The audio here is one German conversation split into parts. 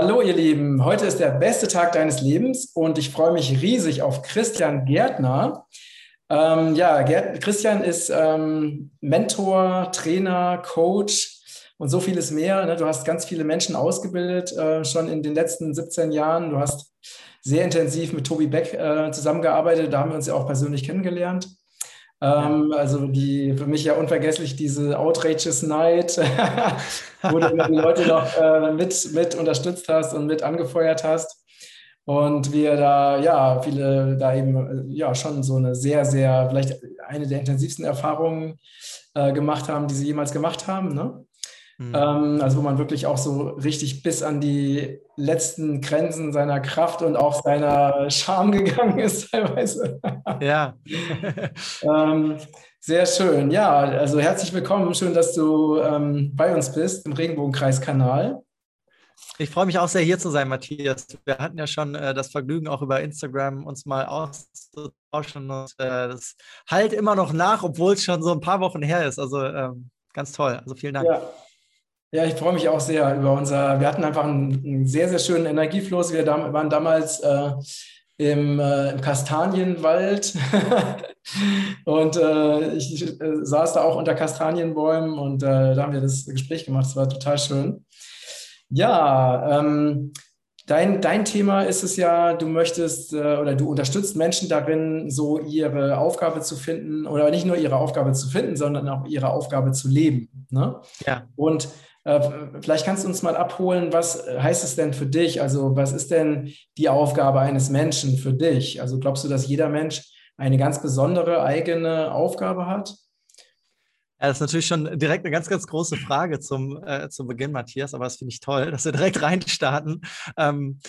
Hallo ihr Lieben, heute ist der beste Tag deines Lebens und ich freue mich riesig auf Christian Gärtner. Ähm, ja, Gerd Christian ist ähm, Mentor, Trainer, Coach und so vieles mehr. Ne? Du hast ganz viele Menschen ausgebildet, äh, schon in den letzten 17 Jahren. Du hast sehr intensiv mit Tobi Beck äh, zusammengearbeitet, da haben wir uns ja auch persönlich kennengelernt. Ähm, also die für mich ja unvergesslich diese Outrageous Night, wo du die Leute noch äh, mit, mit unterstützt hast und mit angefeuert hast. Und wir da, ja, viele da eben, ja, schon so eine sehr, sehr, vielleicht eine der intensivsten Erfahrungen äh, gemacht haben, die sie jemals gemacht haben. Ne? Mhm. Ähm, also wo man wirklich auch so richtig bis an die letzten Grenzen seiner Kraft und auch seiner Charme gegangen ist teilweise. Ja. ähm, sehr schön. Ja, also herzlich willkommen. Schön, dass du ähm, bei uns bist im Regenbogenkreiskanal. Ich freue mich auch sehr, hier zu sein, Matthias. Wir hatten ja schon äh, das Vergnügen, auch über Instagram uns mal auszutauschen. Und äh, das halt immer noch nach, obwohl es schon so ein paar Wochen her ist. Also ähm, ganz toll. Also vielen Dank. Ja. Ja, ich freue mich auch sehr über unser, wir hatten einfach einen, einen sehr, sehr schönen Energiefluss. Wir da, waren damals äh, im, äh, im Kastanienwald und äh, ich äh, saß da auch unter Kastanienbäumen und äh, da haben wir das Gespräch gemacht. Das war total schön. Ja, ähm, dein, dein Thema ist es ja, du möchtest äh, oder du unterstützt Menschen darin, so ihre Aufgabe zu finden oder nicht nur ihre Aufgabe zu finden, sondern auch ihre Aufgabe zu leben. Ne? Ja. Und vielleicht kannst du uns mal abholen, was heißt es denn für dich? Also was ist denn die Aufgabe eines Menschen für dich? Also glaubst du, dass jeder Mensch eine ganz besondere eigene Aufgabe hat? Ja, das ist natürlich schon direkt eine ganz, ganz große Frage zum, äh, zum Beginn, Matthias, aber das finde ich toll, dass wir direkt reinstarten. Ähm,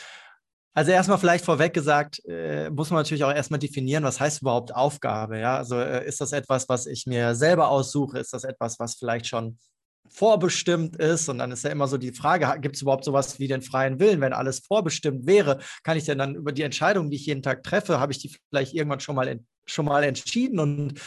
also erstmal vielleicht vorweg gesagt, äh, muss man natürlich auch erstmal definieren, was heißt überhaupt Aufgabe. Ja? Also äh, ist das etwas, was ich mir selber aussuche? Ist das etwas, was vielleicht schon vorbestimmt ist. Und dann ist ja immer so die Frage, gibt es überhaupt sowas wie den freien Willen? Wenn alles vorbestimmt wäre, kann ich denn dann über die Entscheidungen, die ich jeden Tag treffe, habe ich die vielleicht irgendwann schon mal, schon mal entschieden und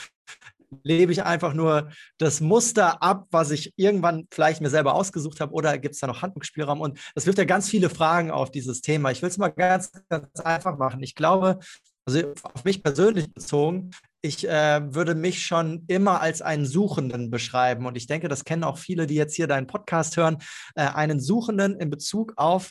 lebe ich einfach nur das Muster ab, was ich irgendwann vielleicht mir selber ausgesucht habe, oder gibt es da noch Handlungsspielraum? Und das wirft ja ganz viele Fragen auf dieses Thema. Ich will es mal ganz, ganz einfach machen. Ich glaube, also auf mich persönlich bezogen, ich äh, würde mich schon immer als einen Suchenden beschreiben. Und ich denke, das kennen auch viele, die jetzt hier deinen Podcast hören, äh, einen Suchenden in Bezug auf,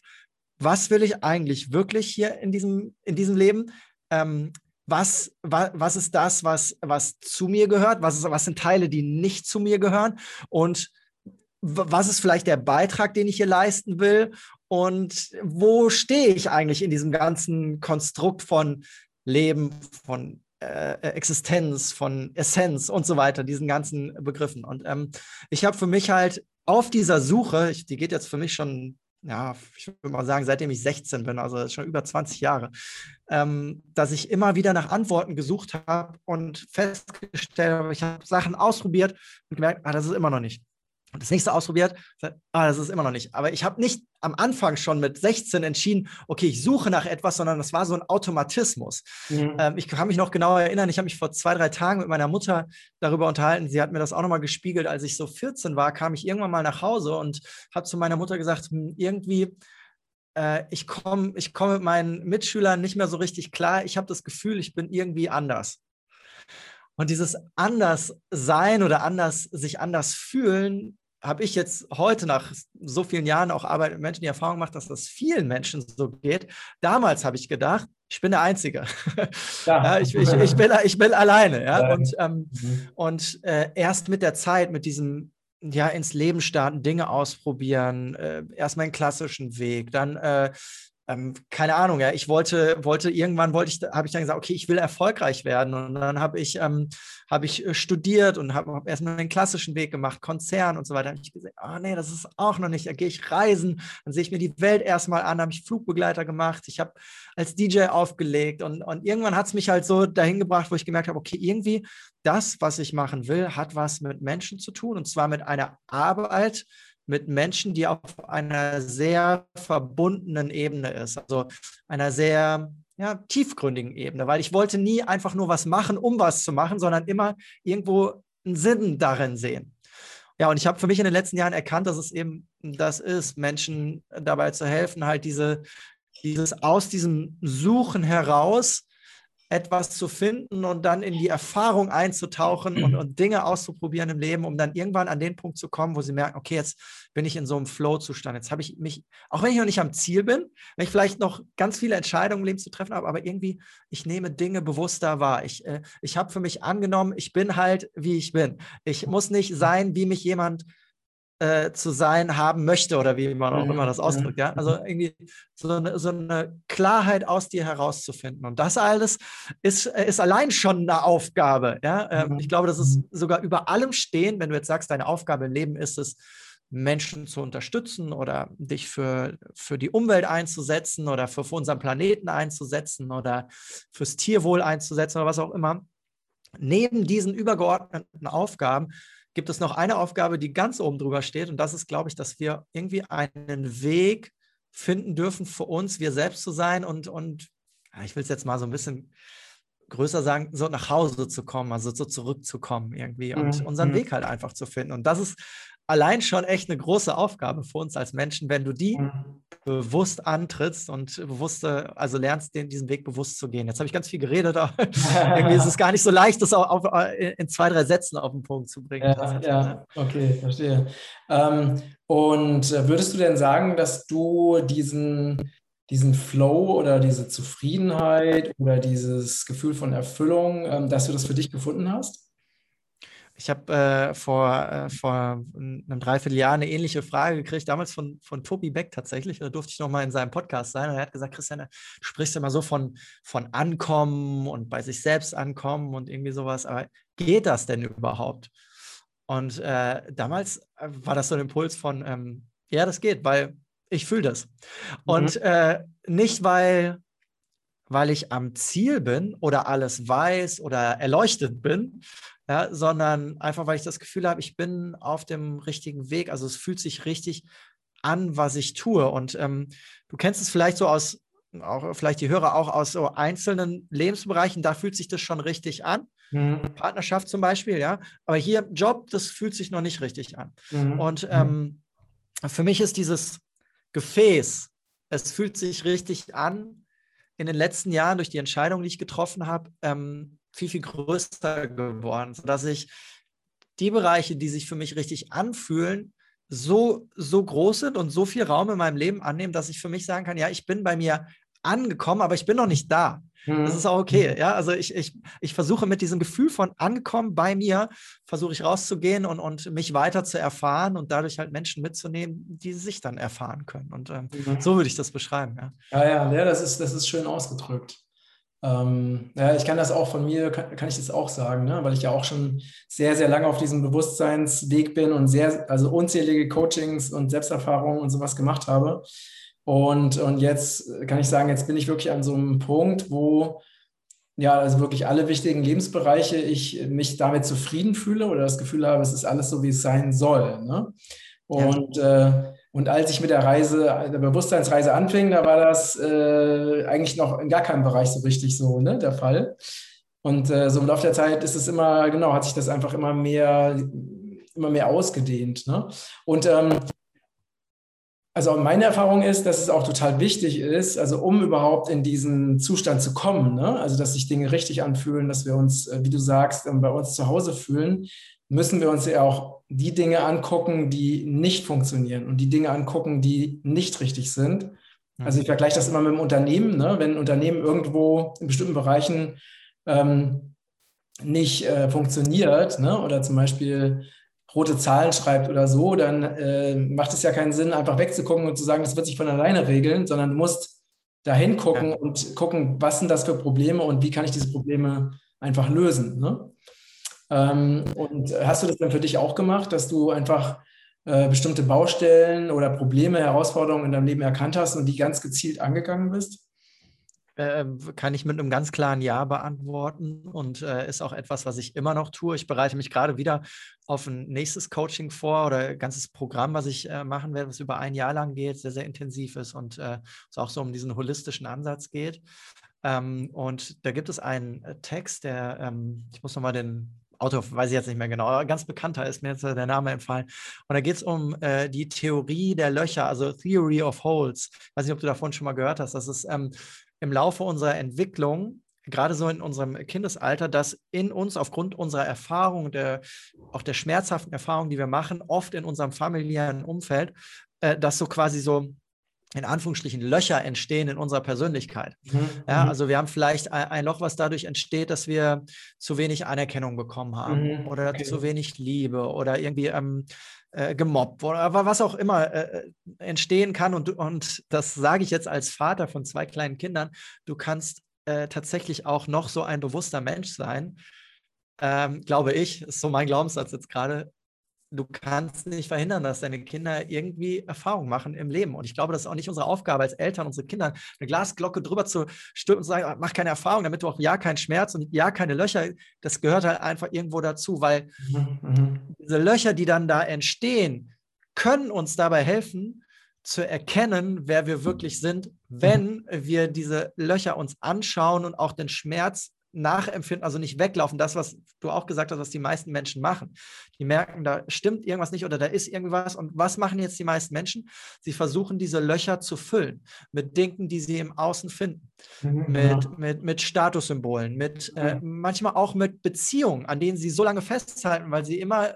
was will ich eigentlich wirklich hier in diesem, in diesem Leben? Ähm, was, wa, was ist das, was, was zu mir gehört? Was, ist, was sind Teile, die nicht zu mir gehören? Und was ist vielleicht der Beitrag, den ich hier leisten will? Und wo stehe ich eigentlich in diesem ganzen Konstrukt von Leben, von äh, Existenz, von Essenz und so weiter, diesen ganzen Begriffen. Und ähm, ich habe für mich halt auf dieser Suche, ich, die geht jetzt für mich schon, ja, ich würde mal sagen, seitdem ich 16 bin, also schon über 20 Jahre, ähm, dass ich immer wieder nach Antworten gesucht habe und festgestellt habe, ich habe Sachen ausprobiert und gemerkt, ah, das ist immer noch nicht das nächste ausprobiert, ah, das ist immer noch nicht. Aber ich habe nicht am Anfang schon mit 16 entschieden, okay, ich suche nach etwas, sondern das war so ein Automatismus. Mhm. Ähm, ich kann mich noch genau erinnern, ich habe mich vor zwei, drei Tagen mit meiner Mutter darüber unterhalten. Sie hat mir das auch nochmal gespiegelt. Als ich so 14 war, kam ich irgendwann mal nach Hause und habe zu meiner Mutter gesagt, hm, irgendwie, äh, ich komme ich komm mit meinen Mitschülern nicht mehr so richtig klar. Ich habe das Gefühl, ich bin irgendwie anders. Und dieses anders sein oder anders sich anders fühlen, habe ich jetzt heute nach so vielen Jahren auch Arbeit mit Menschen die Erfahrung gemacht, dass das vielen Menschen so geht. Damals habe ich gedacht, ich bin der Einzige. Ja. ja ich, ich, ich, bin, ich bin alleine. Ja? Und, ähm, mhm. und äh, erst mit der Zeit, mit diesem ja, ins Leben starten, Dinge ausprobieren, äh, erstmal einen klassischen Weg, dann äh, ähm, keine Ahnung, ja, ich wollte, wollte irgendwann wollte ich, habe ich dann gesagt, okay, ich will erfolgreich werden. Und dann habe ich, ähm, habe ich äh, studiert und habe hab erstmal den klassischen Weg gemacht, Konzern und so weiter. habe ich gesehen, oh, nee, das ist auch noch nicht. Da gehe ich reisen, dann sehe ich mir die Welt erstmal an, habe ich Flugbegleiter gemacht, ich habe als DJ aufgelegt und, und irgendwann hat es mich halt so dahin gebracht, wo ich gemerkt habe, okay, irgendwie das, was ich machen will, hat was mit Menschen zu tun und zwar mit einer Arbeit, mit Menschen, die auf einer sehr verbundenen Ebene ist, also einer sehr ja, tiefgründigen Ebene, weil ich wollte nie einfach nur was machen, um was zu machen, sondern immer irgendwo einen Sinn darin sehen. Ja, und ich habe für mich in den letzten Jahren erkannt, dass es eben das ist, Menschen dabei zu helfen, halt diese, dieses aus diesem Suchen heraus etwas zu finden und dann in die Erfahrung einzutauchen und, und, Dinge auszuprobieren im Leben, um dann irgendwann an den Punkt zu kommen, wo sie merken, okay, jetzt bin ich in so einem Flow-Zustand. Jetzt habe ich mich, auch wenn ich noch nicht am Ziel bin, wenn ich vielleicht noch ganz viele Entscheidungen im Leben zu treffen habe, aber irgendwie, ich nehme Dinge bewusster wahr. Ich, äh, ich habe für mich angenommen, ich bin halt, wie ich bin. Ich muss nicht sein, wie mich jemand äh, zu sein haben möchte oder wie man auch immer das ausdrückt. Ja? Also irgendwie so eine, so eine Klarheit aus dir herauszufinden. Und das alles ist, ist allein schon eine Aufgabe. Ja? Ähm, ich glaube, das ist sogar über allem stehen, wenn du jetzt sagst, deine Aufgabe im Leben ist es, Menschen zu unterstützen oder dich für, für die Umwelt einzusetzen oder für, für unseren Planeten einzusetzen oder fürs Tierwohl einzusetzen oder was auch immer. Neben diesen übergeordneten Aufgaben gibt es noch eine Aufgabe, die ganz oben drüber steht. Und das ist, glaube ich, dass wir irgendwie einen Weg finden dürfen für uns, wir selbst zu sein und, und ja, ich will es jetzt mal so ein bisschen größer sagen, so nach Hause zu kommen, also so zurückzukommen irgendwie und mhm. unseren mhm. Weg halt einfach zu finden. Und das ist allein schon echt eine große Aufgabe für uns als Menschen, wenn du die mhm. bewusst antrittst und bewusst, also lernst, den, diesen Weg bewusst zu gehen. Jetzt habe ich ganz viel geredet, aber irgendwie ist es gar nicht so leicht, das auch auf, in zwei, drei Sätzen auf den Punkt zu bringen. Ja, ja. okay, verstehe. Ähm, und äh, würdest du denn sagen, dass du diesen, diesen Flow oder diese Zufriedenheit oder dieses Gefühl von Erfüllung, ähm, dass du das für dich gefunden hast? Ich habe äh, vor, äh, vor einem Dreivierteljahr eine ähnliche Frage gekriegt, damals von, von Tobi Beck tatsächlich. Da durfte ich noch mal in seinem Podcast sein. Und er hat gesagt, Christian, du sprichst immer so von, von Ankommen und bei sich selbst ankommen und irgendwie sowas. Aber geht das denn überhaupt? Und äh, damals äh, war das so ein Impuls von, ähm, ja, das geht, weil ich fühle das. Und mhm. Nicht, weil weil ich am Ziel bin oder alles weiß oder erleuchtet bin, ja, sondern einfach, weil ich das Gefühl habe, ich bin auf dem richtigen Weg. Also es fühlt sich richtig an, was ich tue. Und ähm, du kennst es vielleicht so aus, auch vielleicht die Hörer auch aus so einzelnen Lebensbereichen, da fühlt sich das schon richtig an. Mhm. Partnerschaft zum Beispiel, ja. Aber hier Job, das fühlt sich noch nicht richtig an. Mhm. Und ähm, für mich ist dieses Gefäß, es fühlt sich richtig an in den letzten Jahren durch die Entscheidung, die ich getroffen habe, ähm, viel, viel größer geworden, sodass ich die Bereiche, die sich für mich richtig anfühlen, so, so groß sind und so viel Raum in meinem Leben annehmen, dass ich für mich sagen kann, ja, ich bin bei mir angekommen, aber ich bin noch nicht da. Mhm. Das ist auch okay. Ja, also ich, ich, ich versuche mit diesem Gefühl von angekommen bei mir, versuche ich rauszugehen und, und mich weiter zu erfahren und dadurch halt Menschen mitzunehmen, die sich dann erfahren können. Und ähm, mhm. so würde ich das beschreiben. Ja, ja, ja, ja das, ist, das ist schön ausgedrückt. Ähm, ja, ich kann das auch von mir, kann, kann ich das auch sagen, ne? weil ich ja auch schon sehr, sehr lange auf diesem Bewusstseinsweg bin und sehr, also unzählige Coachings und Selbsterfahrungen und sowas gemacht habe. Und, und jetzt kann ich sagen, jetzt bin ich wirklich an so einem Punkt, wo ja, also wirklich alle wichtigen Lebensbereiche ich mich damit zufrieden fühle oder das Gefühl habe, es ist alles so, wie es sein soll. Ne? Und ja. äh, und als ich mit der Reise, der Bewusstseinsreise anfing, da war das äh, eigentlich noch in gar keinem Bereich so richtig so ne, der Fall. Und äh, so im Laufe der Zeit ist es immer, genau, hat sich das einfach immer mehr, immer mehr ausgedehnt. Ne? Und ähm, also meine Erfahrung ist, dass es auch total wichtig ist, also um überhaupt in diesen Zustand zu kommen, ne? also dass sich Dinge richtig anfühlen, dass wir uns, äh, wie du sagst, bei uns zu Hause fühlen, müssen wir uns ja auch die Dinge angucken, die nicht funktionieren und die Dinge angucken, die nicht richtig sind. Also ich vergleiche das immer mit dem Unternehmen. Ne? Wenn ein Unternehmen irgendwo in bestimmten Bereichen ähm, nicht äh, funktioniert ne? oder zum Beispiel rote Zahlen schreibt oder so, dann äh, macht es ja keinen Sinn, einfach wegzugucken und zu sagen, das wird sich von alleine regeln, sondern du musst dahin gucken ja. und gucken, was sind das für Probleme und wie kann ich diese Probleme einfach lösen. Ne? Ähm, und hast du das dann für dich auch gemacht, dass du einfach äh, bestimmte Baustellen oder Probleme, Herausforderungen in deinem Leben erkannt hast und die ganz gezielt angegangen bist? Äh, kann ich mit einem ganz klaren Ja beantworten und äh, ist auch etwas, was ich immer noch tue. Ich bereite mich gerade wieder auf ein nächstes Coaching vor oder ein ganzes Programm, was ich äh, machen werde, was über ein Jahr lang geht, sehr, sehr intensiv ist und äh, es auch so um diesen holistischen Ansatz geht. Ähm, und da gibt es einen Text, der, ähm, ich muss nochmal den Autor weiß ich jetzt nicht mehr genau, aber ganz bekannter ist mir jetzt der Name entfallen. Und da geht es um äh, die Theorie der Löcher, also Theory of Holes. Ich weiß nicht, ob du davon schon mal gehört hast. Das ist ähm, im Laufe unserer Entwicklung gerade so in unserem Kindesalter, dass in uns aufgrund unserer Erfahrung, der, auch der schmerzhaften Erfahrungen, die wir machen, oft in unserem familiären Umfeld, äh, dass so quasi so in Anführungsstrichen Löcher entstehen in unserer Persönlichkeit. Mhm. Ja, mhm. also wir haben vielleicht ein, ein, Loch, was dadurch entsteht, dass wir zu wenig Anerkennung bekommen haben mhm. oder okay. zu wenig Liebe oder irgendwie ähm, äh, gemobbt oder was auch immer äh, äh, entstehen kann. Und, und das sage ich jetzt als Vater von zwei kleinen Kindern. Du kannst äh, tatsächlich auch noch so ein bewusster Mensch sein, ähm, glaube ich, ist so mein Glaubenssatz jetzt gerade. Du kannst nicht verhindern, dass deine Kinder irgendwie Erfahrungen machen im Leben. Und ich glaube, das ist auch nicht unsere Aufgabe als Eltern, unsere Kinder eine Glasglocke drüber zu stülpen und zu sagen, mach keine Erfahrung, damit du auch ja keinen Schmerz und ja keine Löcher. Das gehört halt einfach irgendwo dazu, weil mhm. mhm. diese Löcher, die dann da entstehen, können uns dabei helfen, zu erkennen, wer wir wirklich sind, wenn wir diese Löcher uns anschauen und auch den Schmerz nachempfinden, also nicht weglaufen. Das, was du auch gesagt hast, was die meisten Menschen machen. Die merken, da stimmt irgendwas nicht oder da ist irgendwas. Und was machen jetzt die meisten Menschen? Sie versuchen, diese Löcher zu füllen mit Dingen, die sie im Außen finden. Mhm, mit, ja. mit, mit Statussymbolen, mit äh, manchmal auch mit Beziehungen, an denen sie so lange festhalten, weil sie immer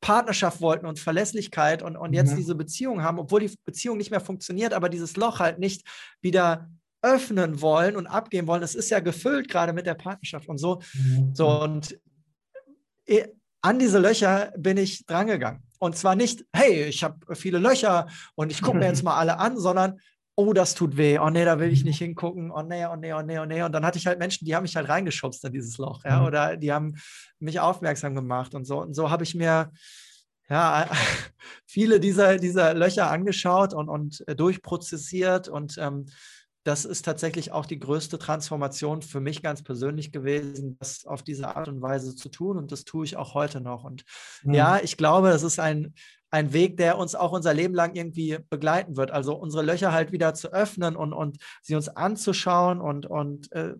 Partnerschaft wollten und Verlässlichkeit und, und jetzt mhm. diese Beziehung haben, obwohl die Beziehung nicht mehr funktioniert, aber dieses Loch halt nicht wieder öffnen wollen und abgeben wollen. Es ist ja gefüllt gerade mit der Partnerschaft und so. Mhm. So und äh, an diese Löcher bin ich drangegangen. Und zwar nicht, hey, ich habe viele Löcher und ich gucke mir jetzt mal alle an, sondern oh, das tut weh, oh nee, da will ich nicht hingucken, oh nee, oh nee, oh nee, oh nee. Und dann hatte ich halt Menschen, die haben mich halt reingeschubst in dieses Loch, ja, mhm. oder die haben mich aufmerksam gemacht und so. Und so habe ich mir ja viele dieser, dieser Löcher angeschaut und, und äh, durchprozessiert und ähm, das ist tatsächlich auch die größte Transformation für mich ganz persönlich gewesen, das auf diese Art und Weise zu tun. Und das tue ich auch heute noch. Und mhm. ja, ich glaube, das ist ein, ein Weg, der uns auch unser Leben lang irgendwie begleiten wird. Also unsere Löcher halt wieder zu öffnen und, und sie uns anzuschauen und, und äh,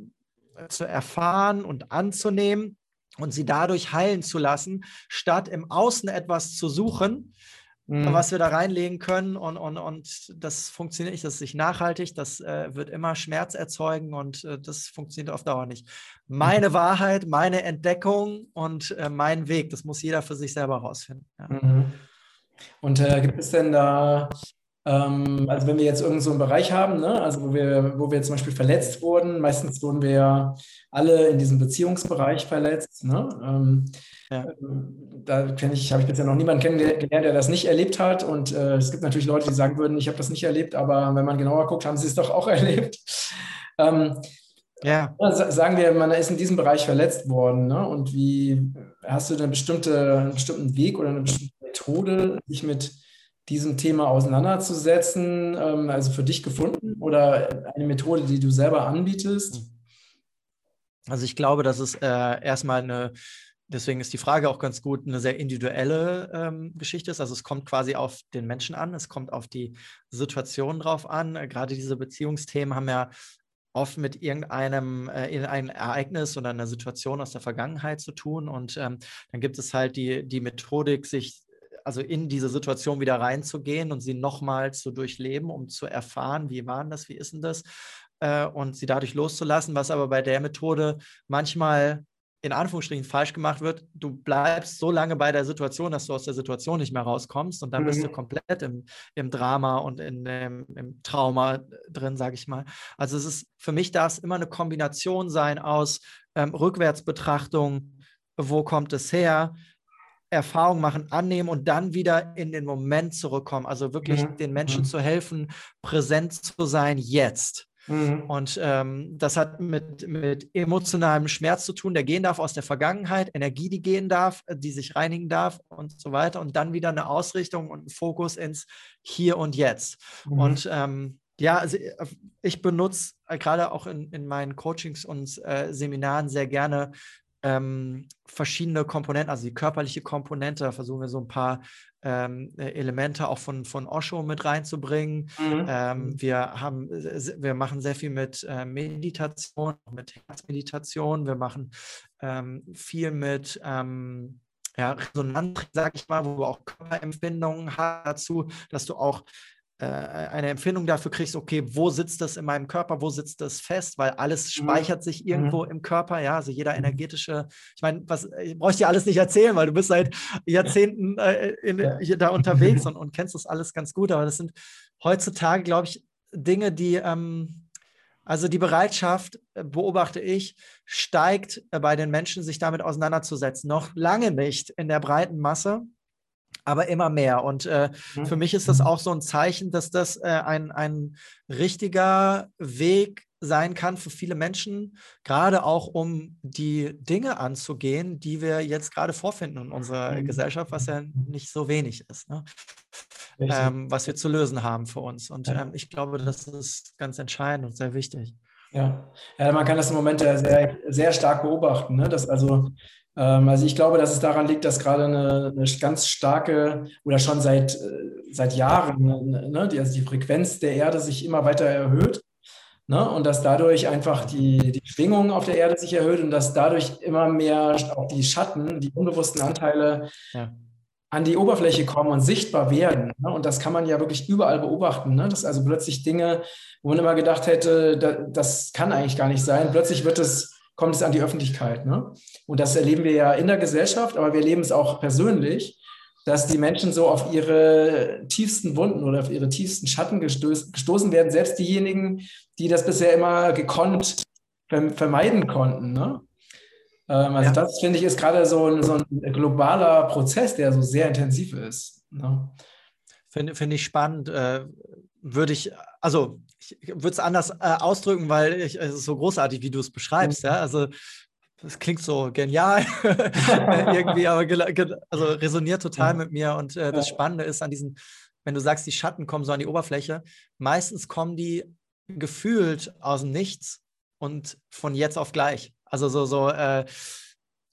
zu erfahren und anzunehmen und sie dadurch heilen zu lassen, statt im Außen etwas zu suchen, mhm. was wir da reinlegen können. Und, und, und das funktioniert nicht, das ist nicht nachhaltig, das äh, wird immer Schmerz erzeugen und äh, das funktioniert auf Dauer nicht. Meine mhm. Wahrheit, meine Entdeckung und äh, mein Weg, das muss jeder für sich selber rausfinden. Ja. Mhm. Und äh, gibt es denn da also wenn wir jetzt irgendeinen so einen Bereich haben, ne, also wo wir, wo wir zum Beispiel verletzt wurden, meistens wurden wir ja alle in diesem Beziehungsbereich verletzt. Ne? Ähm, ja. Da kenne ich, habe ich bisher noch niemanden kennengelernt, der das nicht erlebt hat. Und äh, es gibt natürlich Leute, die sagen würden, ich habe das nicht erlebt, aber wenn man genauer guckt, haben sie es doch auch erlebt. Ähm, ja. Sagen wir, man ist in diesem Bereich verletzt worden. Ne? Und wie hast du eine bestimmte, einen bestimmten Weg oder eine bestimmte Methode, sich mit diesem Thema auseinanderzusetzen, ähm, also für dich gefunden oder eine Methode, die du selber anbietest? Also ich glaube, dass es äh, erstmal eine, deswegen ist die Frage auch ganz gut, eine sehr individuelle ähm, Geschichte ist. Also es kommt quasi auf den Menschen an, es kommt auf die Situation drauf an. Äh, gerade diese Beziehungsthemen haben ja oft mit irgendeinem äh, in ein Ereignis oder einer Situation aus der Vergangenheit zu tun. Und ähm, dann gibt es halt die, die Methodik, sich also in diese Situation wieder reinzugehen und sie nochmal zu durchleben, um zu erfahren, wie war das, wie ist denn das, äh, und sie dadurch loszulassen, was aber bei der Methode manchmal in Anführungsstrichen falsch gemacht wird. Du bleibst so lange bei der Situation, dass du aus der Situation nicht mehr rauskommst und dann mhm. bist du mhm. komplett im, im Drama und in dem, im Trauma drin, sage ich mal. Also es ist für mich darf es immer eine Kombination sein aus ähm, Rückwärtsbetrachtung, wo kommt es her, Erfahrung machen, annehmen und dann wieder in den Moment zurückkommen. Also wirklich mhm. den Menschen mhm. zu helfen, präsent zu sein jetzt. Mhm. Und ähm, das hat mit, mit emotionalem Schmerz zu tun, der gehen darf aus der Vergangenheit, Energie, die gehen darf, die sich reinigen darf und so weiter. Und dann wieder eine Ausrichtung und ein Fokus ins Hier und Jetzt. Mhm. Und ähm, ja, also äh, ich benutze äh, gerade auch in, in meinen Coachings und äh, Seminaren sehr gerne ähm, verschiedene Komponenten, also die körperliche Komponente, da versuchen wir so ein paar ähm, äh, Elemente auch von, von Osho mit reinzubringen. Mhm. Ähm, wir, haben, wir machen sehr viel mit äh, Meditation, mit Herzmeditation. Wir machen ähm, viel mit ähm, ja, Resonanz, sage ich mal, wo du auch Körperempfindungen hast dazu, dass du auch eine Empfindung dafür kriegst, okay, wo sitzt das in meinem Körper, wo sitzt das fest, weil alles mhm. speichert sich irgendwo mhm. im Körper, ja, also jeder mhm. energetische, ich meine, was brauche ich dir alles nicht erzählen, weil du bist seit Jahrzehnten äh, in, ja. da unterwegs und, und kennst das alles ganz gut, aber das sind heutzutage, glaube ich, Dinge, die, ähm, also die Bereitschaft, äh, beobachte ich, steigt äh, bei den Menschen, sich damit auseinanderzusetzen. Noch lange nicht in der breiten Masse, aber immer mehr. Und äh, mhm. für mich ist das auch so ein Zeichen, dass das äh, ein, ein richtiger Weg sein kann für viele Menschen, gerade auch um die Dinge anzugehen, die wir jetzt gerade vorfinden in unserer mhm. Gesellschaft, was ja nicht so wenig ist, ne? ähm, was wir zu lösen haben für uns. Und ähm, ich glaube, das ist ganz entscheidend und sehr wichtig. Ja. ja, man kann das im Moment ja sehr, sehr stark beobachten, ne? dass also also ich glaube, dass es daran liegt, dass gerade eine, eine ganz starke oder schon seit, äh, seit Jahren ne, ne, die, also die Frequenz der Erde sich immer weiter erhöht. Ne? Und dass dadurch einfach die, die Schwingung auf der Erde sich erhöht und dass dadurch immer mehr auch die Schatten, die unbewussten Anteile ja. an die Oberfläche kommen und sichtbar werden. Ne? Und das kann man ja wirklich überall beobachten. Ne? Dass also plötzlich Dinge, wo man immer gedacht hätte, da, das kann eigentlich gar nicht sein, plötzlich wird es kommt es an die Öffentlichkeit. Ne? Und das erleben wir ja in der Gesellschaft, aber wir erleben es auch persönlich, dass die Menschen so auf ihre tiefsten Wunden oder auf ihre tiefsten Schatten gestoßen werden, selbst diejenigen, die das bisher immer gekonnt vermeiden konnten. Ne? Ähm, also ja. das finde ich ist gerade so ein, so ein globaler Prozess, der so sehr intensiv ist. Ne? Finde find ich spannend. Äh, würde ich, also ich würde es anders äh, ausdrücken, weil ich, es ist so großartig, wie du es beschreibst. Ja? Also das klingt so genial irgendwie, aber also resoniert total ja. mit mir. Und äh, das Spannende ist an diesen, wenn du sagst, die Schatten kommen so an die Oberfläche, meistens kommen die gefühlt aus dem Nichts und von jetzt auf gleich. Also so, so äh,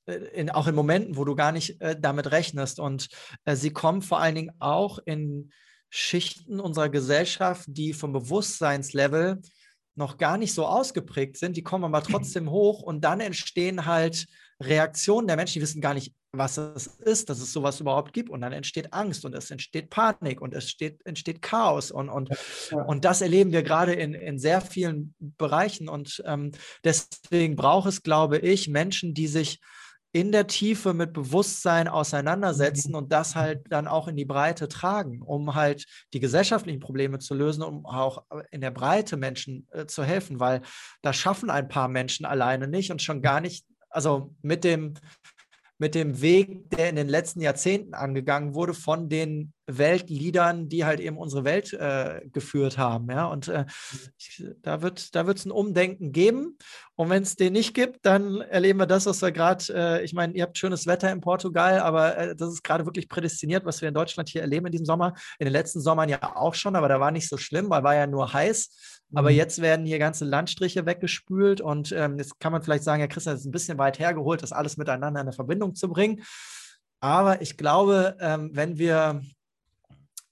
in, auch in Momenten, wo du gar nicht äh, damit rechnest. Und äh, sie kommen vor allen Dingen auch in Schichten unserer Gesellschaft, die vom Bewusstseinslevel noch gar nicht so ausgeprägt sind, die kommen aber trotzdem hoch und dann entstehen halt Reaktionen der Menschen, die wissen gar nicht, was es ist, dass es sowas überhaupt gibt. Und dann entsteht Angst und es entsteht Panik und es steht, entsteht Chaos. Und, und, ja. und das erleben wir gerade in, in sehr vielen Bereichen. Und ähm, deswegen braucht es, glaube ich, Menschen, die sich in der Tiefe mit Bewusstsein auseinandersetzen mhm. und das halt dann auch in die Breite tragen, um halt die gesellschaftlichen Probleme zu lösen, um auch in der Breite Menschen äh, zu helfen, weil das schaffen ein paar Menschen alleine nicht und schon gar nicht, also mit dem mit dem Weg, der in den letzten Jahrzehnten angegangen wurde von den Weltleadern, die halt eben unsere Welt äh, geführt haben. Ja? Und äh, ich, da wird da es ein Umdenken geben. Und wenn es den nicht gibt, dann erleben wir das, was wir gerade, äh, ich meine, ihr habt schönes Wetter in Portugal, aber äh, das ist gerade wirklich prädestiniert, was wir in Deutschland hier erleben in diesem Sommer. In den letzten Sommern ja auch schon, aber da war nicht so schlimm, weil war ja nur heiß. Aber mhm. jetzt werden hier ganze Landstriche weggespült und ähm, jetzt kann man vielleicht sagen, ja, Christian, das ist ein bisschen weit hergeholt, das alles miteinander in eine Verbindung zu bringen. Aber ich glaube, ähm, wenn wir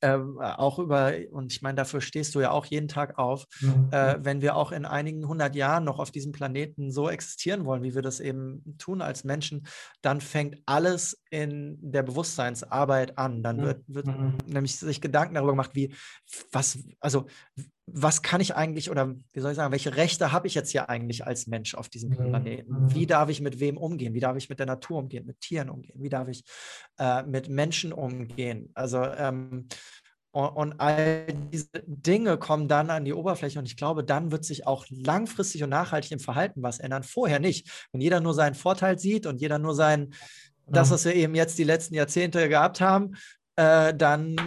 ähm, auch über, und ich meine, dafür stehst du ja auch jeden Tag auf, mhm. äh, wenn wir auch in einigen hundert Jahren noch auf diesem Planeten so existieren wollen, wie wir das eben tun als Menschen, dann fängt alles in der Bewusstseinsarbeit an. Dann wird, wird mhm. nämlich sich Gedanken darüber gemacht, wie, was, also was kann ich eigentlich oder wie soll ich sagen, welche Rechte habe ich jetzt hier eigentlich als Mensch auf diesem mhm. Planeten? Wie darf ich mit wem umgehen? Wie darf ich mit der Natur umgehen, mit Tieren umgehen? Wie darf ich äh, mit Menschen umgehen? Also ähm, und, und, all diese Dinge kommen dann an die Oberfläche und ich glaube, dann wird sich auch langfristig und nachhaltig im Verhalten was ändern. Vorher nicht. Wenn jeder nur seinen Vorteil sieht und jeder nur sein, das, was wir eben jetzt die letzten Jahrzehnte gehabt haben, äh, dann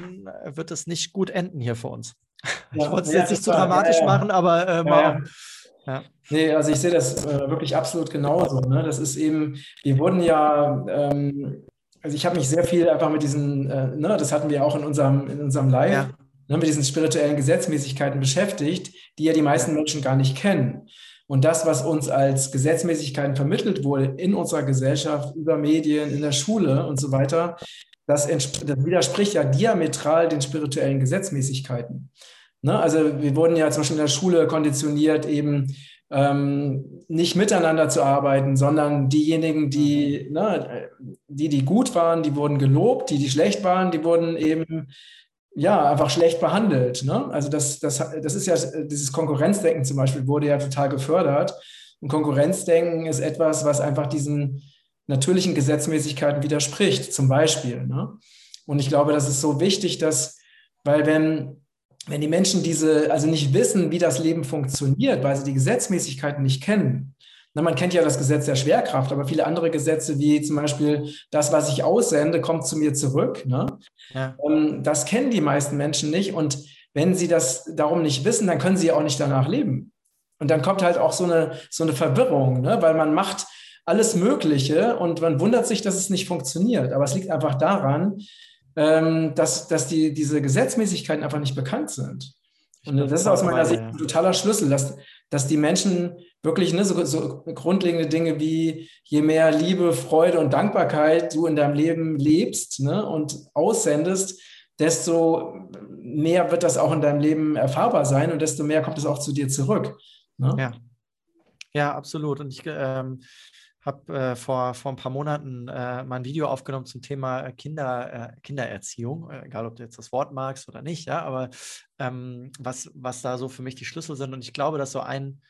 wird es nicht gut enden hier für uns. Ja, ich wollte es ja, jetzt nicht zu dramatisch ja, machen, aber äh, mal, ja. Nee, also ich sehe das äh, wirklich absolut genauso. Ne? Das ist eben, wir wurden ja, ähm, also ich habe mich sehr viel einfach mit diesen, äh, ne, das hatten wir auch in unserem, in unserem Live, ne, mit diesen spirituellen Gesetzmäßigkeiten beschäftigt, die ja die meisten Menschen gar nicht kennen. Und das, was uns als Gesetzmäßigkeiten vermittelt wurde in unserer Gesellschaft, über Medien, in der Schule und so weiter, das, das widerspricht ja diametral den spirituellen Gesetzmäßigkeiten. Ne? Also wir wurden ja zum Beispiel in der Schule konditioniert, eben ähm, nicht miteinander zu arbeiten, sondern diejenigen, die, ne, die, die gut waren, die wurden gelobt, die, die schlecht waren, die wurden eben ja, einfach schlecht behandelt. Ne? Also das, das, das ist ja, dieses Konkurrenzdenken zum Beispiel wurde ja total gefördert. Und Konkurrenzdenken ist etwas, was einfach diesen natürlichen Gesetzmäßigkeiten widerspricht, zum Beispiel. Ne? Und ich glaube, das ist so wichtig, dass, weil wenn, wenn die Menschen diese, also nicht wissen, wie das Leben funktioniert, weil sie die Gesetzmäßigkeiten nicht kennen, na, man kennt ja das Gesetz der Schwerkraft, aber viele andere Gesetze, wie zum Beispiel das, was ich aussende, kommt zu mir zurück. Ne? Ja. Ähm, das kennen die meisten Menschen nicht. Und wenn sie das darum nicht wissen, dann können sie auch nicht danach leben. Und dann kommt halt auch so eine, so eine Verwirrung, ne? weil man macht alles Mögliche und man wundert sich, dass es nicht funktioniert. Aber es liegt einfach daran, ähm, dass, dass die, diese Gesetzmäßigkeiten einfach nicht bekannt sind. Und das ist aus meiner Sicht ein totaler Schlüssel, dass, dass die Menschen wirklich ne, so, so grundlegende Dinge wie je mehr Liebe, Freude und Dankbarkeit du in deinem Leben lebst ne, und aussendest, desto mehr wird das auch in deinem Leben erfahrbar sein und desto mehr kommt es auch zu dir zurück. Ne? Ja. ja, absolut. Und ich ähm, habe äh, vor, vor ein paar Monaten äh, mal ein Video aufgenommen zum Thema Kinder, äh, Kindererziehung, äh, egal ob du jetzt das Wort magst oder nicht, ja, aber ähm, was, was da so für mich die Schlüssel sind. Und ich glaube, dass so ein,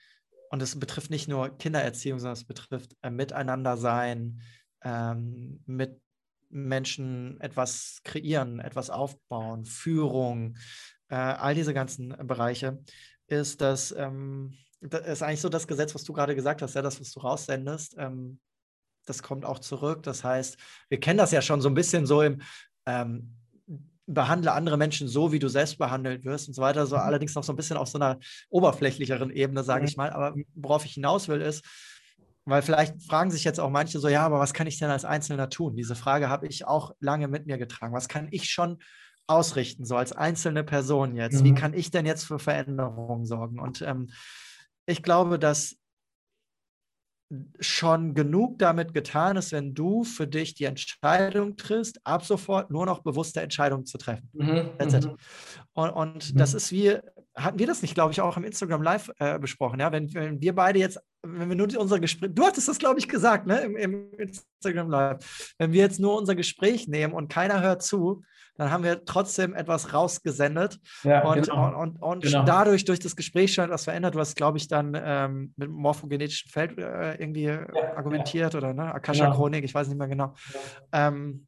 und es betrifft nicht nur Kindererziehung, sondern es betrifft äh, Miteinander sein, ähm, mit Menschen etwas kreieren, etwas aufbauen, Führung, äh, all diese ganzen Bereiche, ist, dass ähm, das ist eigentlich so das Gesetz, was du gerade gesagt hast, ja, das, was du raussendest, ähm, das kommt auch zurück. Das heißt, wir kennen das ja schon so ein bisschen so im ähm, behandle andere Menschen so, wie du selbst behandelt wirst und so weiter. So mhm. allerdings noch so ein bisschen auf so einer oberflächlicheren Ebene, sage ich mal. Aber worauf ich hinaus will, ist, weil vielleicht fragen sich jetzt auch manche so, ja, aber was kann ich denn als Einzelner tun? Diese Frage habe ich auch lange mit mir getragen. Was kann ich schon ausrichten, so als einzelne Person jetzt? Mhm. Wie kann ich denn jetzt für Veränderungen sorgen? Und ähm, ich glaube, dass schon genug damit getan ist, wenn du für dich die Entscheidung triffst, ab sofort nur noch bewusste Entscheidungen zu treffen. Mhm, mhm. Und, und mhm. das ist wie, hatten wir das nicht, glaube ich, auch im Instagram Live äh, besprochen, ja? Wenn, wenn, wir beide jetzt, wenn wir nur unser Gespräch, du hattest das, glaube ich, gesagt, ne, im, im Instagram Live, wenn wir jetzt nur unser Gespräch nehmen und keiner hört zu, dann haben wir trotzdem etwas rausgesendet ja, und, genau. und, und, und genau. dadurch durch das Gespräch schon etwas verändert. Hast, glaube ich, dann ähm, mit dem morphogenetischen Feld äh, irgendwie ja, argumentiert ja. oder ne? Akasha-Chronik, genau. ich weiß nicht mehr genau. Ähm,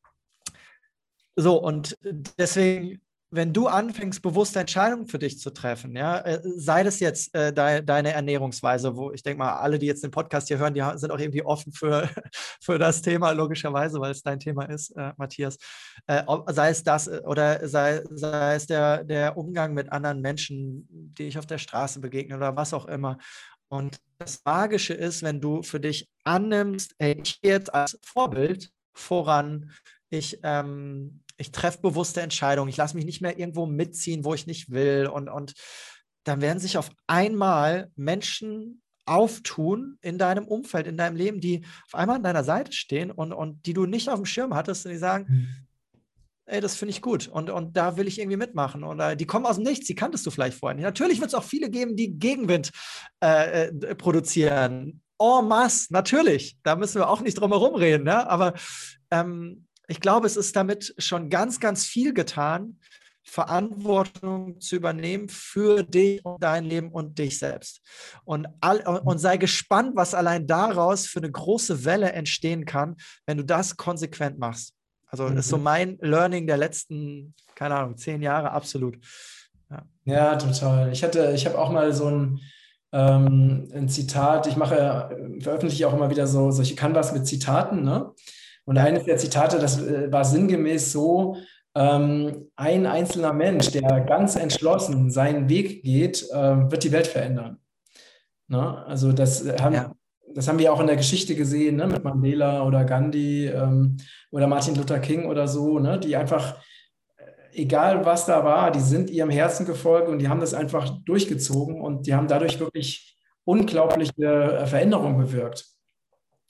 so, und deswegen wenn du anfängst, bewusste Entscheidungen für dich zu treffen, ja, äh, sei das jetzt äh, de deine Ernährungsweise, wo ich denke mal, alle, die jetzt den Podcast hier hören, die sind auch irgendwie offen für, für das Thema, logischerweise, weil es dein Thema ist, äh, Matthias. Äh, sei es das äh, oder sei, sei es der, der Umgang mit anderen Menschen, die ich auf der Straße begegne oder was auch immer. Und das Magische ist, wenn du für dich annimmst, ey, ich gehe jetzt als Vorbild voran, ich ähm, ich treffe bewusste Entscheidungen, ich lasse mich nicht mehr irgendwo mitziehen, wo ich nicht will. Und, und dann werden sich auf einmal Menschen auftun in deinem Umfeld, in deinem Leben, die auf einmal an deiner Seite stehen und, und die du nicht auf dem Schirm hattest und die sagen, mhm. ey, das finde ich gut und, und da will ich irgendwie mitmachen. Oder die kommen aus dem Nichts, die kanntest du vielleicht vorher nicht. Natürlich wird es auch viele geben, die Gegenwind äh, äh, produzieren. En masse, natürlich. Da müssen wir auch nicht drum herum reden, ne? aber ähm, ich glaube, es ist damit schon ganz, ganz viel getan, Verantwortung zu übernehmen für dich und dein Leben und dich selbst. Und, all, und sei gespannt, was allein daraus für eine große Welle entstehen kann, wenn du das konsequent machst. Also mhm. ist so mhm. mein Learning der letzten, keine Ahnung, zehn Jahre, absolut. Ja, ja total. Ich hatte, ich habe auch mal so ein, ähm, ein Zitat, ich mache, veröffentliche auch immer wieder so solche Canvas mit Zitaten, ne? Und eines der Zitate, das äh, war sinngemäß so, ähm, ein einzelner Mensch, der ganz entschlossen seinen Weg geht, äh, wird die Welt verändern. Ne? Also das äh, haben, ja. das haben wir auch in der Geschichte gesehen, ne? mit Mandela oder Gandhi ähm, oder Martin Luther King oder so, ne? die einfach, äh, egal was da war, die sind ihrem Herzen gefolgt und die haben das einfach durchgezogen und die haben dadurch wirklich unglaubliche Veränderung bewirkt.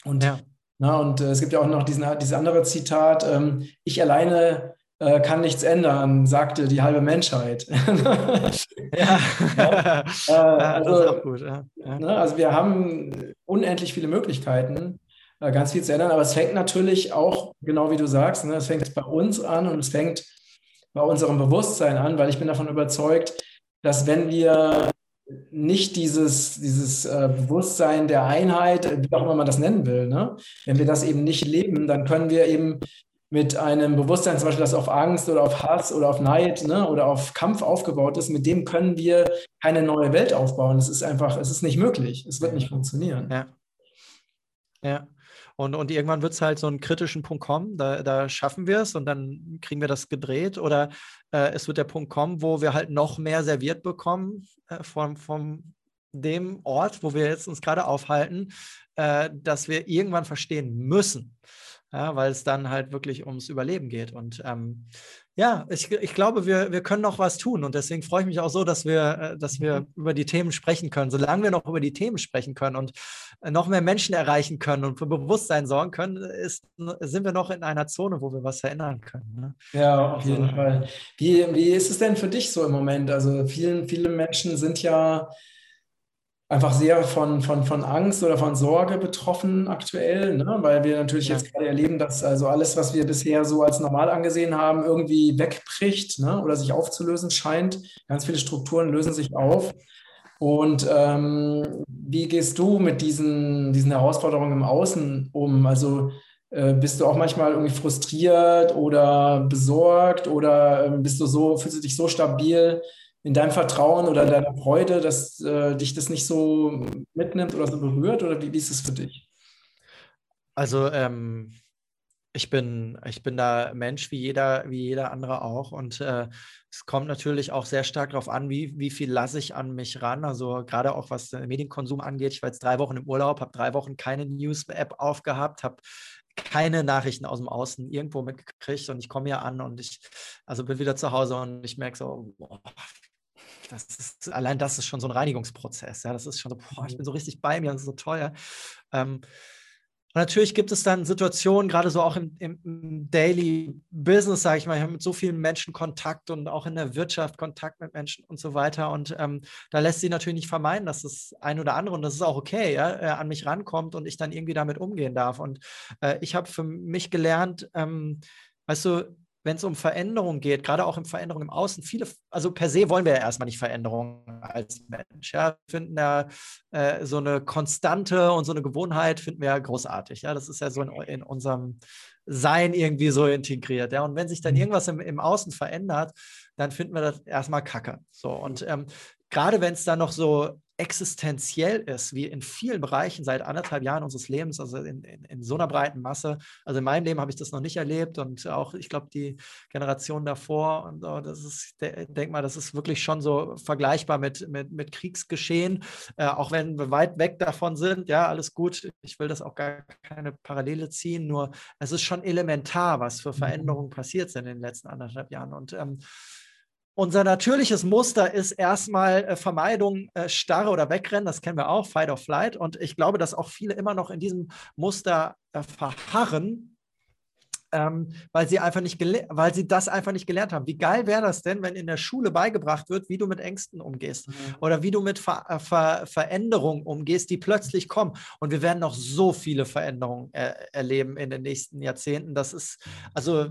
Und, ja. Na, und äh, es gibt ja auch noch diesen, dieses andere Zitat, ähm, ich alleine äh, kann nichts ändern, sagte die halbe Menschheit. ja. ja. Äh, also, das ist auch gut. Ja. Ne, also wir haben unendlich viele Möglichkeiten, äh, ganz viel zu ändern, aber es fängt natürlich auch, genau wie du sagst, ne, es fängt bei uns an und es fängt bei unserem Bewusstsein an, weil ich bin davon überzeugt, dass wenn wir nicht dieses, dieses äh, Bewusstsein der Einheit, wie auch immer man das nennen will, ne? wenn wir das eben nicht leben, dann können wir eben mit einem Bewusstsein, zum Beispiel, das auf Angst oder auf Hass oder auf Neid ne, oder auf Kampf aufgebaut ist, mit dem können wir keine neue Welt aufbauen. Es ist einfach, es ist nicht möglich. Es wird nicht funktionieren. Ja. Ja. Und, und irgendwann wird es halt so einen kritischen Punkt kommen, da, da schaffen wir es und dann kriegen wir das gedreht. Oder äh, es wird der Punkt kommen, wo wir halt noch mehr serviert bekommen äh, vom, vom dem Ort, wo wir jetzt uns gerade aufhalten, äh, dass wir irgendwann verstehen müssen, ja, weil es dann halt wirklich ums Überleben geht. Und ähm, ja, ich, ich glaube, wir, wir können noch was tun und deswegen freue ich mich auch so, dass wir, äh, dass wir mhm. über die Themen sprechen können. Solange wir noch über die Themen sprechen können und äh, noch mehr Menschen erreichen können und für Bewusstsein sorgen können, ist, sind wir noch in einer Zone, wo wir was verändern können. Ne? Ja, auf jeden Fall. Wie, wie ist es denn für dich so im Moment? Also vielen, viele Menschen sind ja einfach sehr von, von, von Angst oder von Sorge betroffen aktuell, ne? weil wir natürlich ja. jetzt gerade erleben, dass also alles, was wir bisher so als normal angesehen haben, irgendwie wegbricht ne? oder sich aufzulösen scheint. Ganz viele Strukturen lösen sich auf. Und ähm, wie gehst du mit diesen, diesen Herausforderungen im Außen um? Also äh, bist du auch manchmal irgendwie frustriert oder besorgt oder äh, bist du so, fühlst du dich so stabil, in deinem Vertrauen oder in deiner Freude, dass äh, dich das nicht so mitnimmt oder so berührt? Oder wie, wie ist es für dich? Also ähm, ich bin, ich bin da Mensch wie jeder, wie jeder andere auch. Und äh, es kommt natürlich auch sehr stark darauf an, wie, wie viel lasse ich an mich ran. Also gerade auch was den Medienkonsum angeht. Ich war jetzt drei Wochen im Urlaub, habe drei Wochen keine News-App aufgehabt, habe keine Nachrichten aus dem Außen irgendwo mitgekriegt und ich komme hier an und ich also bin wieder zu Hause und ich merke so, boah, das ist, allein das ist schon so ein Reinigungsprozess. Ja, das ist schon so, boah, ich mhm. bin so richtig bei mir, das ist so teuer. Ähm, und natürlich gibt es dann Situationen, gerade so auch im, im Daily Business, sage ich mal, ich habe mit so vielen Menschen Kontakt und auch in der Wirtschaft Kontakt mit Menschen und so weiter. Und ähm, da lässt sich natürlich nicht vermeiden, dass das ein oder andere, und das ist auch okay, ja, äh, an mich rankommt und ich dann irgendwie damit umgehen darf. Und äh, ich habe für mich gelernt, ähm, weißt du, wenn es um Veränderung geht, gerade auch um Veränderung im Außen, viele, also per se wollen wir ja erstmal nicht Veränderung als Mensch. Ja, wir finden ja äh, so eine Konstante und so eine Gewohnheit finden wir ja großartig. Ja, das ist ja so in, in unserem Sein irgendwie so integriert. Ja, und wenn sich dann mhm. irgendwas im, im Außen verändert, dann finden wir das erstmal kacke. So, und ähm, gerade wenn es dann noch so existenziell ist, wie in vielen Bereichen seit anderthalb Jahren unseres Lebens, also in, in, in so einer breiten Masse. Also in meinem Leben habe ich das noch nicht erlebt und auch, ich glaube, die Generation davor und oh, das ist, denke mal, das ist wirklich schon so vergleichbar mit, mit, mit Kriegsgeschehen, äh, auch wenn wir weit weg davon sind. Ja, alles gut. Ich will das auch gar keine Parallele ziehen, nur es ist schon elementar, was für mhm. Veränderungen passiert sind in den letzten anderthalb Jahren. Und ähm, unser natürliches Muster ist erstmal äh, Vermeidung, äh, Starre oder Wegrennen. Das kennen wir auch, Fight or Flight. Und ich glaube, dass auch viele immer noch in diesem Muster äh, verharren, ähm, weil sie einfach nicht weil sie das einfach nicht gelernt haben. Wie geil wäre das denn, wenn in der Schule beigebracht wird, wie du mit Ängsten umgehst mhm. oder wie du mit Ver Ver Veränderungen umgehst, die plötzlich kommen. Und wir werden noch so viele Veränderungen äh, erleben in den nächsten Jahrzehnten. Das ist also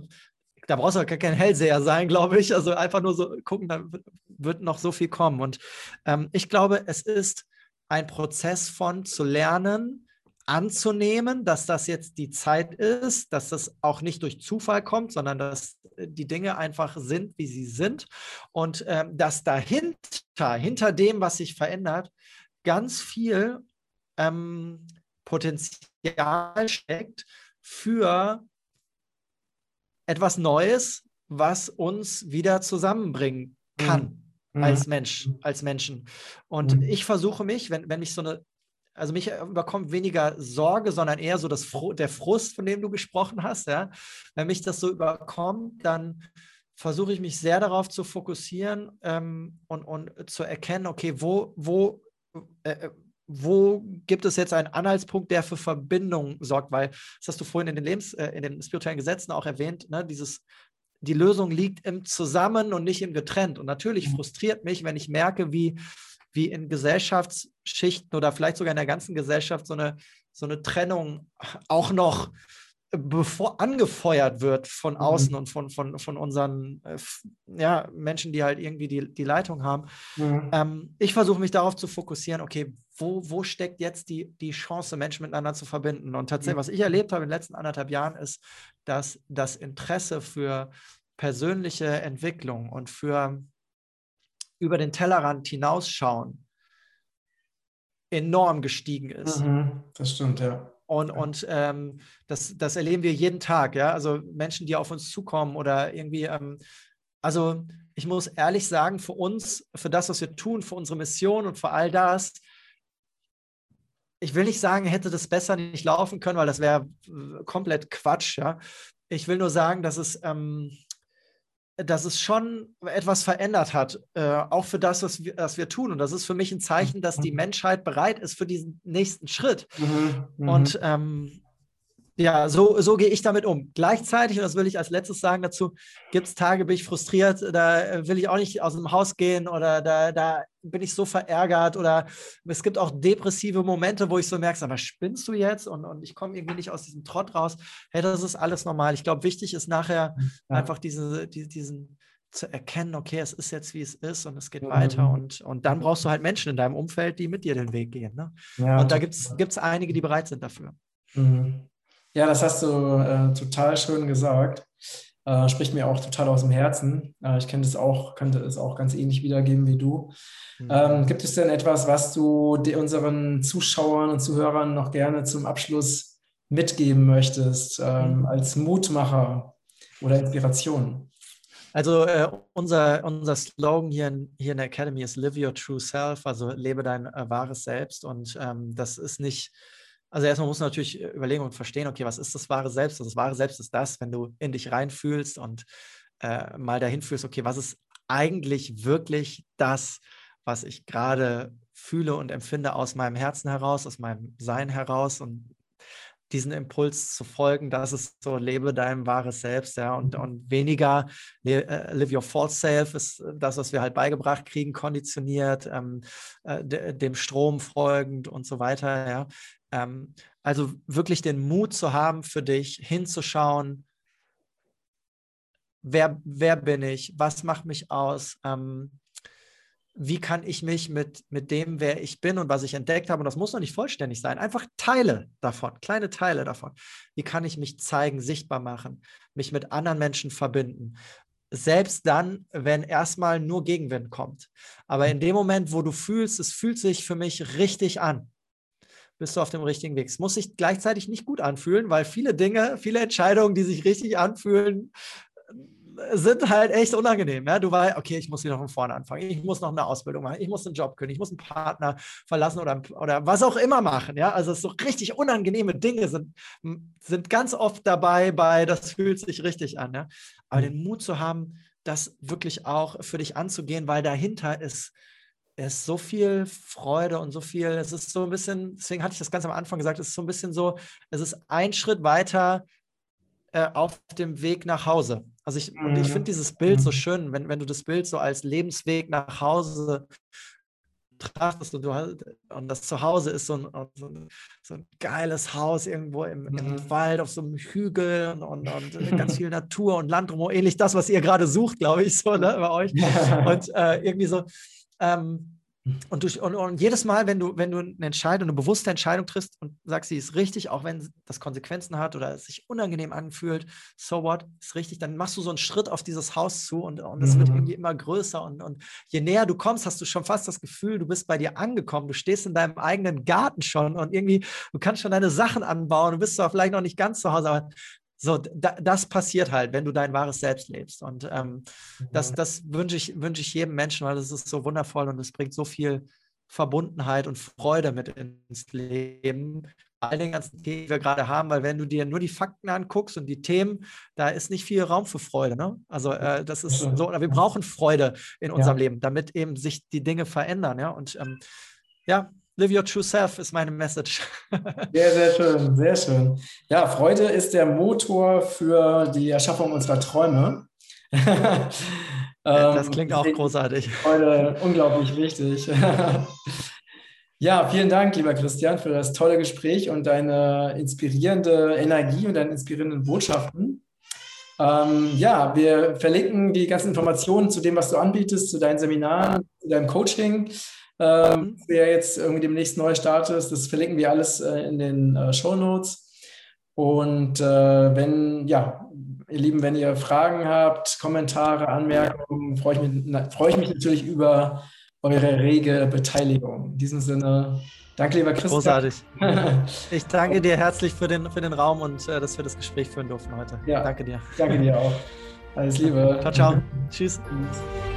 da brauchst du gar kein Hellseher sein, glaube ich. Also einfach nur so gucken, da wird noch so viel kommen. Und ähm, ich glaube, es ist ein Prozess von zu lernen, anzunehmen, dass das jetzt die Zeit ist, dass das auch nicht durch Zufall kommt, sondern dass äh, die Dinge einfach sind, wie sie sind und ähm, dass dahinter, hinter dem, was sich verändert, ganz viel ähm, Potenzial steckt für etwas Neues, was uns wieder zusammenbringen kann mhm. als Mensch, als Menschen. Und mhm. ich versuche mich, wenn, wenn mich so eine, also mich überkommt weniger Sorge, sondern eher so das der Frust, von dem du gesprochen hast, ja. Wenn mich das so überkommt, dann versuche ich mich sehr darauf zu fokussieren ähm, und, und zu erkennen, okay, wo, wo, äh, äh wo gibt es jetzt einen Anhaltspunkt, der für Verbindung sorgt? Weil, das hast du vorhin in den Lebens-, äh, in den spirituellen Gesetzen auch erwähnt, ne, dieses, die Lösung liegt im Zusammen und nicht im Getrennt. Und natürlich mhm. frustriert mich, wenn ich merke, wie, wie in Gesellschaftsschichten oder vielleicht sogar in der ganzen Gesellschaft so eine, so eine Trennung auch noch bevor angefeuert wird von mhm. außen mhm. und von, von, von unseren äh, ja, Menschen, die halt irgendwie die, die Leitung haben. Mhm. Ähm, ich versuche mich darauf zu fokussieren, okay, wo, wo steckt jetzt die, die Chance, Menschen miteinander zu verbinden? Und tatsächlich, mhm. was ich erlebt habe in den letzten anderthalb Jahren, ist, dass das Interesse für persönliche Entwicklung und für über den Tellerrand hinausschauen enorm gestiegen ist. Mhm. Das stimmt, ja. Und, und ähm, das, das erleben wir jeden Tag, ja. Also Menschen, die auf uns zukommen oder irgendwie, ähm, also ich muss ehrlich sagen, für uns, für das, was wir tun, für unsere Mission und für all das, ich will nicht sagen, hätte das besser nicht laufen können, weil das wäre komplett Quatsch, ja. Ich will nur sagen, dass es, ähm, dass es schon etwas verändert hat, äh, auch für das, was wir, was wir, tun. Und das ist für mich ein Zeichen, dass die mhm. Menschheit bereit ist für diesen nächsten Schritt. Mhm, mhm. und ähm, ja, so, so gehe ich damit um. Gleichzeitig, und das will ich als letztes sagen dazu, gibt es Tage, bin ich frustriert, da will ich auch nicht aus dem Haus gehen oder da, da bin ich so verärgert oder es gibt auch depressive Momente, wo ich so merke, aber spinnst du jetzt und, und ich komme irgendwie nicht aus diesem Trott raus. Hey, das ist alles normal. Ich glaube, wichtig ist nachher ja. einfach diese, die, diesen zu erkennen, okay, es ist jetzt, wie es ist und es geht mhm. weiter. Und, und dann brauchst du halt Menschen in deinem Umfeld, die mit dir den Weg gehen. Ne? Ja, und da gibt es einige, die bereit sind dafür. Mhm. Ja, das hast du äh, total schön gesagt. Äh, spricht mir auch total aus dem Herzen. Äh, ich könnte es auch, könnte es auch ganz ähnlich wiedergeben wie du. Mhm. Ähm, gibt es denn etwas, was du unseren Zuschauern und Zuhörern noch gerne zum Abschluss mitgeben möchtest, ähm, mhm. als Mutmacher oder Inspiration? Also äh, unser, unser Slogan hier in, hier in der Academy ist Live Your True Self, also lebe dein äh, wahres Selbst. Und ähm, das ist nicht also erstmal muss man natürlich äh, überlegen und verstehen, okay, was ist das wahre Selbst? Also das wahre Selbst ist das, wenn du in dich reinfühlst und äh, mal dahin fühlst, okay, was ist eigentlich wirklich das, was ich gerade fühle und empfinde aus meinem Herzen heraus, aus meinem Sein heraus und diesen Impuls zu folgen, das ist so, lebe dein wahres Selbst, ja, und, und weniger äh, live your false self ist das, was wir halt beigebracht kriegen, konditioniert, ähm, äh, dem Strom folgend und so weiter, ja. Ähm, also wirklich den Mut zu haben, für dich hinzuschauen, wer, wer bin ich, was macht mich aus, ähm, wie kann ich mich mit, mit dem, wer ich bin und was ich entdeckt habe, und das muss noch nicht vollständig sein, einfach Teile davon, kleine Teile davon. Wie kann ich mich zeigen, sichtbar machen, mich mit anderen Menschen verbinden? Selbst dann, wenn erstmal nur Gegenwind kommt. Aber in dem Moment, wo du fühlst, es fühlt sich für mich richtig an, bist du auf dem richtigen Weg. Es muss sich gleichzeitig nicht gut anfühlen, weil viele Dinge, viele Entscheidungen, die sich richtig anfühlen, sind halt echt unangenehm. Ja? Du weißt, okay, ich muss wieder von vorne anfangen. Ich muss noch eine Ausbildung machen. Ich muss einen Job können. Ich muss einen Partner verlassen oder, oder was auch immer machen. Ja? Also so richtig unangenehme Dinge sind, sind ganz oft dabei bei, das fühlt sich richtig an. Ja? Aber den Mut zu haben, das wirklich auch für dich anzugehen, weil dahinter ist es ist so viel Freude und so viel, es ist so ein bisschen, deswegen hatte ich das ganz am Anfang gesagt, es ist so ein bisschen so, es ist ein Schritt weiter äh, auf dem Weg nach Hause. Also ich, mhm. und ich finde dieses Bild so mhm. schön, wenn, wenn du das Bild so als Lebensweg nach Hause betrachtest und, du und das Zuhause ist so ein, so ein, so ein geiles Haus irgendwo im, im mhm. Wald auf so einem Hügel und, und, und ganz viel Natur und Land drumherum, ähnlich das, was ihr gerade sucht, glaube ich, so ne, bei euch. Und äh, irgendwie so, ähm, und, du, und, und, jedes Mal, wenn du, wenn du eine Entscheidung, eine bewusste Entscheidung triffst und sagst, sie ist richtig, auch wenn das Konsequenzen hat oder es sich unangenehm anfühlt, so what, ist richtig, dann machst du so einen Schritt auf dieses Haus zu und, und es mhm. wird irgendwie immer größer. Und, und je näher du kommst, hast du schon fast das Gefühl, du bist bei dir angekommen, du stehst in deinem eigenen Garten schon und irgendwie, du kannst schon deine Sachen anbauen, du bist zwar vielleicht noch nicht ganz zu Hause, aber so, da, das passiert halt, wenn du dein wahres Selbst lebst. Und ähm, mhm. das, das wünsche ich, wünsch ich jedem Menschen, weil es ist so wundervoll und es bringt so viel Verbundenheit und Freude mit ins Leben. All den ganzen Themen, die wir gerade haben, weil wenn du dir nur die Fakten anguckst und die Themen, da ist nicht viel Raum für Freude. Ne? Also äh, das ist so, wir brauchen Freude in unserem ja. Leben, damit eben sich die Dinge verändern. Ja? Und ähm, ja, live your true self ist meine Message. Sehr, sehr schön, sehr schön. Ja, Freude ist der Motor für die Erschaffung unserer Träume. das klingt auch großartig. Freude unglaublich wichtig. Ja, vielen Dank, lieber Christian, für das tolle Gespräch und deine inspirierende Energie und deine inspirierenden Botschaften. Ähm, ja, wir verlinken die ganzen Informationen zu dem, was du anbietest, zu deinen Seminaren, zu deinem Coaching, ähm, wer jetzt irgendwie demnächst neu startet. Das verlinken wir alles äh, in den äh, Show Notes. Und äh, wenn, ja, ihr Lieben, wenn ihr Fragen habt, Kommentare, Anmerkungen, freue ich mich, freue ich mich natürlich über eure rege Beteiligung. In diesem Sinne, danke, lieber Christian. Großartig. Ich danke dir herzlich für den, für den Raum und äh, dass wir das Gespräch führen durften heute. Ja, danke dir. Danke dir auch. Alles Liebe. Ciao, ciao. Tschüss. Tschüss.